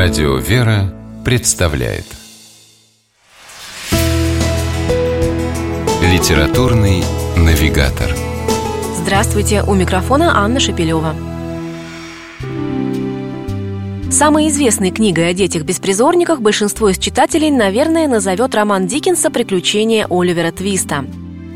Радио «Вера» представляет Литературный навигатор Здравствуйте, у микрофона Анна Шепелева. Самой известной книгой о детях-беспризорниках большинство из читателей, наверное, назовет роман Диккенса «Приключения Оливера Твиста».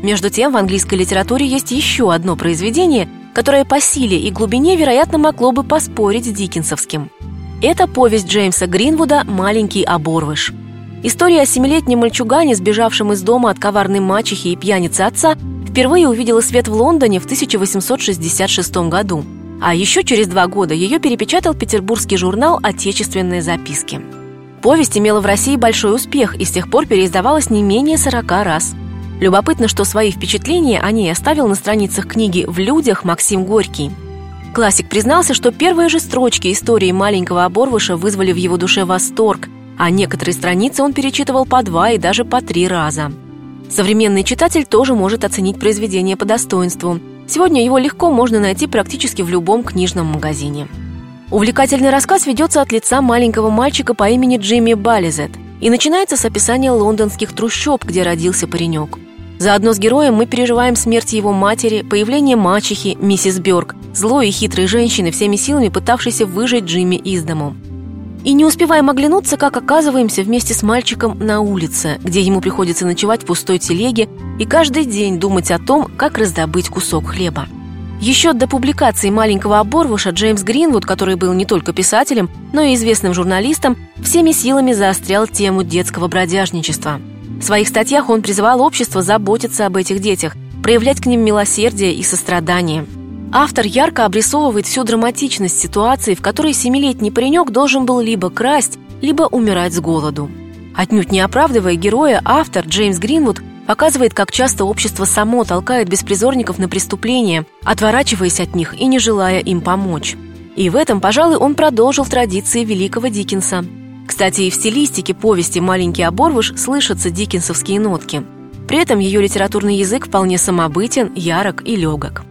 Между тем, в английской литературе есть еще одно произведение, которое по силе и глубине, вероятно, могло бы поспорить с диккенсовским – это повесть Джеймса Гринвуда «Маленький оборвыш». История о семилетнем мальчугане, сбежавшем из дома от коварной мачехи и пьяницы отца, впервые увидела свет в Лондоне в 1866 году. А еще через два года ее перепечатал петербургский журнал «Отечественные записки». Повесть имела в России большой успех и с тех пор переиздавалась не менее 40 раз. Любопытно, что свои впечатления о ней оставил на страницах книги «В людях» Максим Горький – Классик признался, что первые же строчки истории маленького оборвыша вызвали в его душе восторг, а некоторые страницы он перечитывал по два и даже по три раза. Современный читатель тоже может оценить произведение по достоинству. Сегодня его легко можно найти практически в любом книжном магазине. Увлекательный рассказ ведется от лица маленького мальчика по имени Джимми Баллизет и начинается с описания лондонских трущоб, где родился паренек. Заодно с героем мы переживаем смерть его матери, появление мачехи, миссис Бёрк, злой и хитрой женщины, всеми силами пытавшейся выжить Джимми из дому. И не успеваем оглянуться, как оказываемся вместе с мальчиком на улице, где ему приходится ночевать в пустой телеге и каждый день думать о том, как раздобыть кусок хлеба. Еще до публикации «Маленького оборвуша» Джеймс Гринвуд, который был не только писателем, но и известным журналистом, всеми силами заострял тему детского бродяжничества – в своих статьях он призывал общество заботиться об этих детях, проявлять к ним милосердие и сострадание. Автор ярко обрисовывает всю драматичность ситуации, в которой семилетний паренек должен был либо красть, либо умирать с голоду. Отнюдь не оправдывая героя, автор Джеймс Гринвуд показывает, как часто общество само толкает беспризорников на преступления, отворачиваясь от них и не желая им помочь. И в этом, пожалуй, он продолжил традиции великого Диккенса – кстати, и в стилистике повести «Маленький оборвыш» слышатся диккенсовские нотки. При этом ее литературный язык вполне самобытен, ярок и легок.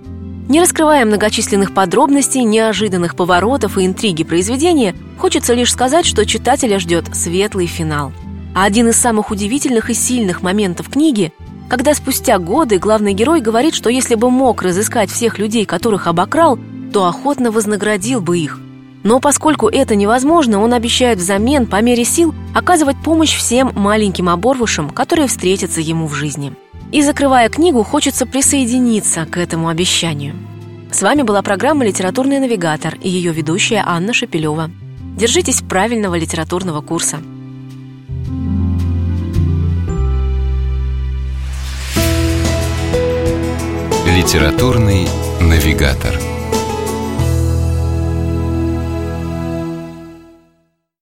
Не раскрывая многочисленных подробностей, неожиданных поворотов и интриги произведения, хочется лишь сказать, что читателя ждет светлый финал. А один из самых удивительных и сильных моментов книги когда спустя годы главный герой говорит, что если бы мог разыскать всех людей, которых обокрал, то охотно вознаградил бы их – но поскольку это невозможно, он обещает взамен по мере сил оказывать помощь всем маленьким оборвышам, которые встретятся ему в жизни. И закрывая книгу, хочется присоединиться к этому обещанию. С вами была программа «Литературный навигатор» и ее ведущая Анна Шапилева. Держитесь правильного литературного курса. Литературный навигатор.